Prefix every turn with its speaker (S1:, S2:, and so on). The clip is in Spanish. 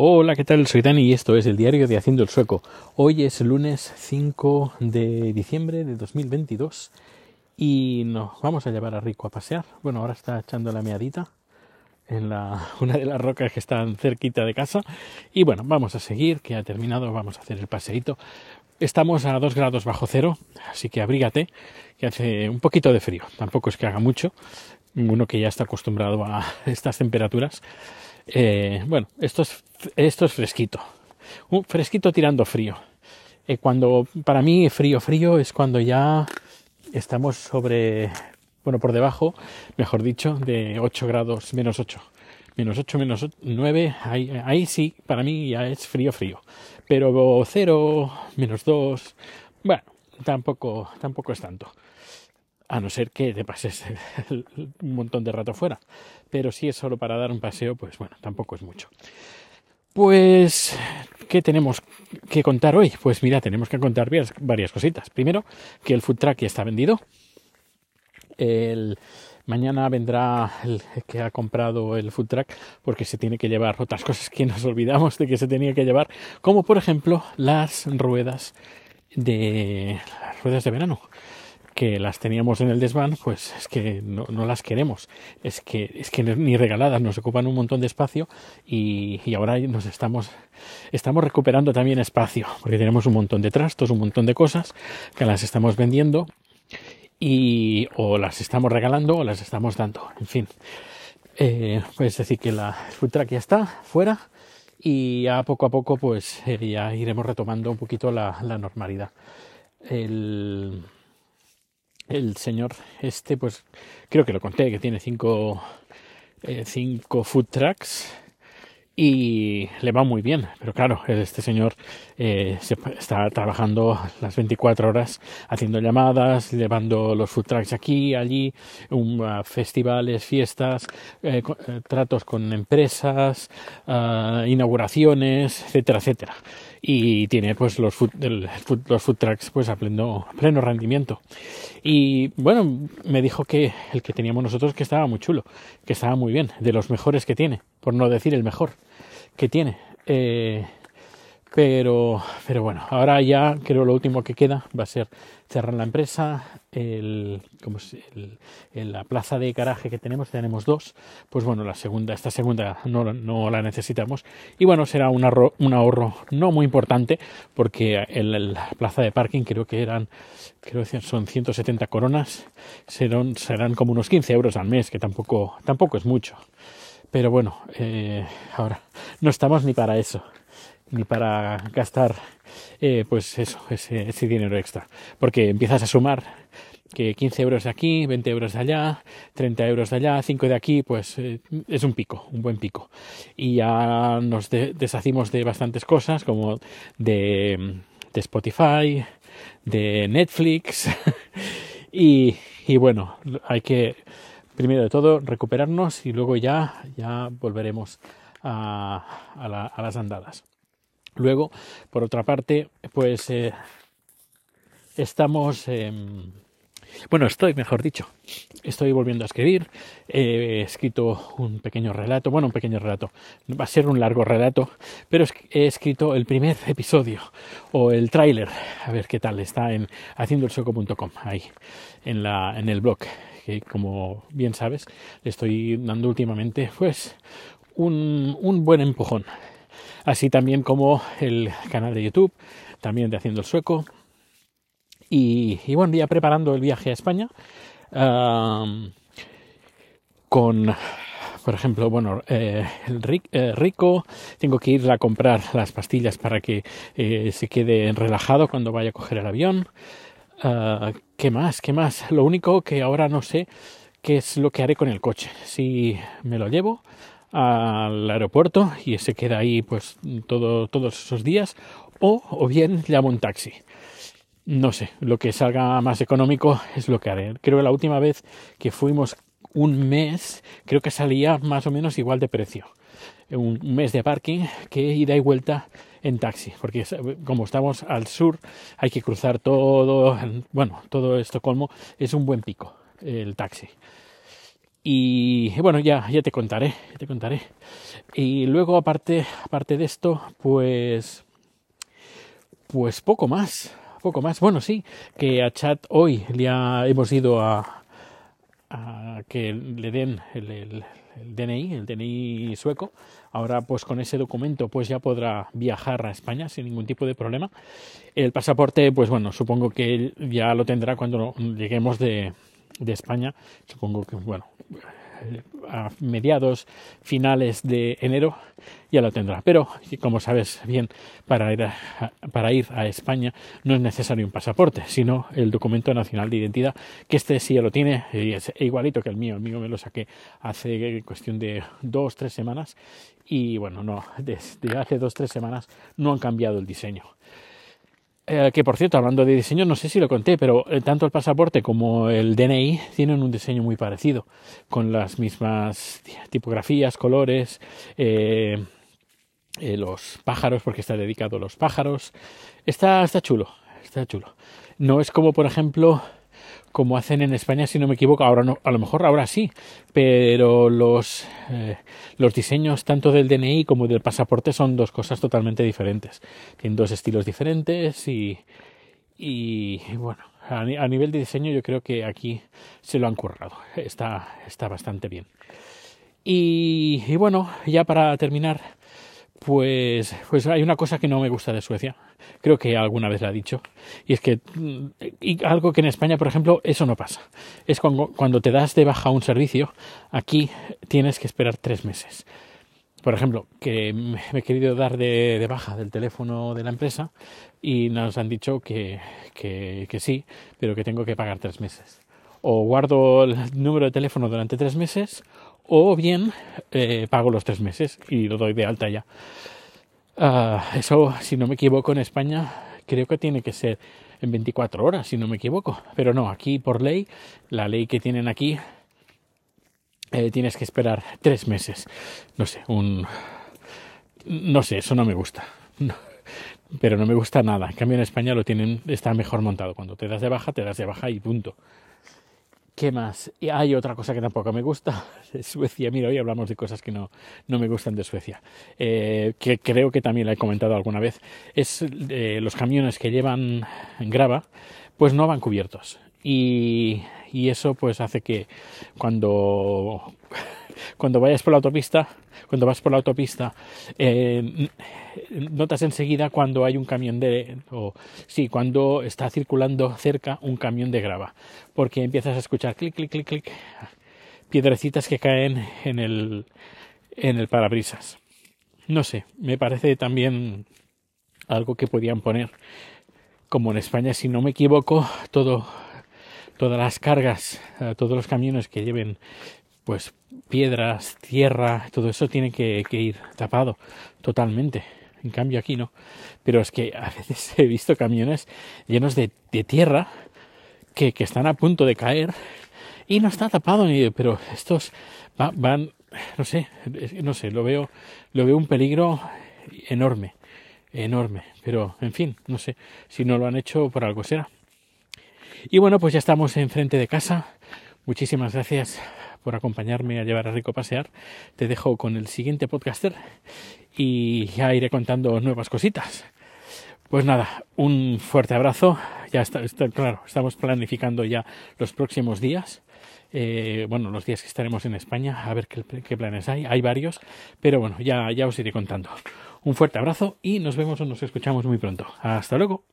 S1: Hola, ¿qué tal? Soy Dani y esto es el diario de Haciendo el Sueco. Hoy es lunes 5 de diciembre de 2022 y nos vamos a llevar a Rico a pasear. Bueno, ahora está echando la meadita en una de las rocas que están cerquita de casa y bueno, vamos a seguir, que ha terminado, vamos a hacer el paseíto. Estamos a 2 grados bajo cero, así que abrígate, que hace un poquito de frío, tampoco es que haga mucho, uno que ya está acostumbrado a estas temperaturas. Eh, bueno, esto es, esto es fresquito. Un fresquito tirando frío. Eh, cuando, para mí, frío, frío es cuando ya estamos sobre, bueno, por debajo, mejor dicho, de 8 grados, menos 8. Menos 8, menos 9, ahí, ahí sí, para mí ya es frío, frío. Pero 0, menos 2, bueno, tampoco, tampoco es tanto a no ser que te pases un montón de rato fuera. Pero si es solo para dar un paseo, pues bueno, tampoco es mucho. Pues, ¿qué tenemos que contar hoy? Pues mira, tenemos que contar varias, cositas. Primero, que el food truck ya está vendido. El, mañana vendrá el que ha comprado el food truck porque se tiene que llevar otras cosas que nos olvidamos de que se tenía que llevar, como por ejemplo las ruedas de las ruedas de verano que las teníamos en el desván, pues es que no, las queremos. Es que, es que ni regaladas, nos ocupan un montón de espacio y, y, ahora nos estamos, estamos recuperando también espacio, porque tenemos un montón de trastos, un montón de cosas que las estamos vendiendo y o las estamos regalando o las estamos dando. En fin, eh, pues decir que la food truck ya está fuera y a poco a poco pues eh, ya iremos retomando un poquito la, la normalidad. El, el señor este, pues creo que lo conté, que tiene cinco, eh, cinco food trucks y le va muy bien. Pero claro, este señor eh, se está trabajando las 24 horas haciendo llamadas, llevando los food trucks aquí, allí, un, uh, festivales, fiestas, eh, tratos con empresas, uh, inauguraciones, etcétera, etcétera y tiene pues los food, el, los food trucks pues a pleno, pleno rendimiento y bueno me dijo que el que teníamos nosotros que estaba muy chulo que estaba muy bien de los mejores que tiene por no decir el mejor que tiene. Eh, pero, pero bueno, ahora ya creo lo último que queda va a ser cerrar la empresa, el, como el, en la plaza de garaje que tenemos, tenemos dos, pues bueno, la segunda, esta segunda no, no la necesitamos. Y bueno, será un ahorro, un ahorro no muy importante porque en la plaza de parking creo que eran, creo que son 170 coronas, serán, serán como unos 15 euros al mes, que tampoco, tampoco es mucho. Pero bueno, eh, ahora no estamos ni para eso ni para gastar eh, pues eso, ese, ese, dinero extra. Porque empiezas a sumar que 15 euros de aquí, 20 euros de allá, 30 euros de allá, 5 de aquí, pues eh, es un pico, un buen pico. Y ya nos de, deshacimos de bastantes cosas como de, de Spotify, de Netflix y, y bueno, hay que primero de todo recuperarnos y luego ya, ya volveremos a, a, la, a las andadas. Luego, por otra parte, pues eh, estamos... Eh, bueno, estoy, mejor dicho, estoy volviendo a escribir. he escrito un pequeño relato, bueno, un pequeño relato, va a ser un largo relato, pero he escrito el primer episodio o el tráiler, a ver qué tal, está en haciendoelsoco.com, ahí, en, la, en el blog, que como bien sabes, le estoy dando últimamente, pues, un, un buen empujón así también como el canal de YouTube, también de Haciendo el Sueco. Y, bueno, ya preparando el viaje a España con, por ejemplo, bueno, eh, el eh, rico, tengo que ir a comprar las pastillas para que eh, se quede relajado cuando vaya a coger el avión. Uh, ¿Qué más? ¿Qué más? Lo único que ahora no sé qué es lo que haré con el coche. Si me lo llevo al aeropuerto y se queda ahí pues todo, todos esos días o, o bien llamo un taxi. No sé, lo que salga más económico es lo que haré. Creo que la última vez que fuimos un mes, creo que salía más o menos igual de precio. Un mes de parking que ida y vuelta en taxi, porque como estamos al sur hay que cruzar todo, bueno, todo Estocolmo es un buen pico el taxi. Y bueno, ya, ya te contaré, ya te contaré. Y luego, aparte, aparte de esto, pues, pues poco más, poco más. Bueno, sí, que a Chat hoy le hemos ido a, que le den el, el, el, DNI, el DNI sueco. Ahora, pues con ese documento, pues ya podrá viajar a España sin ningún tipo de problema. El pasaporte, pues bueno, supongo que ya lo tendrá cuando lleguemos de, de España. Supongo que, bueno, a mediados, finales de enero, ya lo tendrá. Pero, como sabes bien, para ir, a, España no es necesario un pasaporte, sino el documento nacional de identidad, que este sí ya lo tiene, y es igualito que el mío. El mío me lo saqué hace cuestión de dos, tres semanas, y bueno, no, desde hace dos, tres semanas no han cambiado el diseño. Eh, que por cierto, hablando de diseño, no sé si lo conté, pero eh, tanto el pasaporte como el DNI tienen un diseño muy parecido, con las mismas tipografías, colores, eh, los pájaros, porque está dedicado a los pájaros. Está, está chulo, está chulo. No es como, por ejemplo, como hacen en España, si no me equivoco, ahora no, a lo mejor ahora sí, pero los, eh, los diseños tanto del DNI como del pasaporte son dos cosas totalmente diferentes. Tienen dos estilos diferentes y, bueno, a, nivel de diseño yo creo que aquí se lo han currado. Está, está bastante bien. Y bueno, ya para terminar, pues, pues hay una cosa que no me gusta de Suecia. Creo que alguna vez la he dicho. Y es que y algo que en España, por ejemplo, eso no pasa. Es cuando, cuando te das de baja un servicio, aquí tienes que esperar tres meses. Por ejemplo, que me he querido dar de, de baja del teléfono de la empresa y nos han dicho que, que, que sí, pero que tengo que pagar tres meses. O guardo el número de teléfono durante tres meses o bien eh, pago los tres meses y lo doy de alta ya. Uh, eso, si no me equivoco, en España creo que tiene que ser en 24 horas, si no me equivoco. Pero no, aquí por ley, la ley que tienen aquí, eh, tienes que esperar tres meses. No sé, un... No sé, eso no me gusta. Pero no me gusta nada. En cambio en España lo tienen, está mejor montado. Cuando te das de baja, te das de baja y punto. ¿Qué más? Y hay otra cosa que tampoco me gusta Suecia. Mira, hoy hablamos de cosas que no, no me gustan de Suecia, eh, que creo que también la he comentado alguna vez. Es eh, los camiones que llevan grava, pues no van cubiertos. Y, y eso pues hace que cuando cuando vayas por la autopista, cuando vas por la autopista, eh, notas enseguida cuando hay un camión de, o sí, cuando está circulando cerca un camión de grava, porque empiezas a escuchar clic, clic, clic, clic, piedrecitas que caen en el, en el parabrisas. No sé, me parece también algo que podían poner, como en España, si no me equivoco, todo todas las cargas, uh, todos los camiones que lleven pues piedras, tierra, todo eso tiene que, ir tapado totalmente. En cambio aquí no. Pero es que a veces he visto camiones llenos de, tierra que, están a punto de caer y no está tapado ni pero estos van no sé, no sé, lo veo, lo veo un peligro enorme, enorme. Pero, en fin, no sé, si no lo han hecho por algo será. Y bueno, pues ya estamos enfrente de casa. Muchísimas gracias por acompañarme a llevar a Rico a pasear. Te dejo con el siguiente podcaster y ya iré contando nuevas cositas. Pues nada, un fuerte abrazo. Ya está, claro, estamos planificando ya los próximos días. Eh, bueno, los días que estaremos en España, a ver qué, qué, planes hay. Hay varios, pero bueno, ya, ya os iré contando. Un fuerte abrazo y nos vemos o nos escuchamos muy pronto. Hasta luego.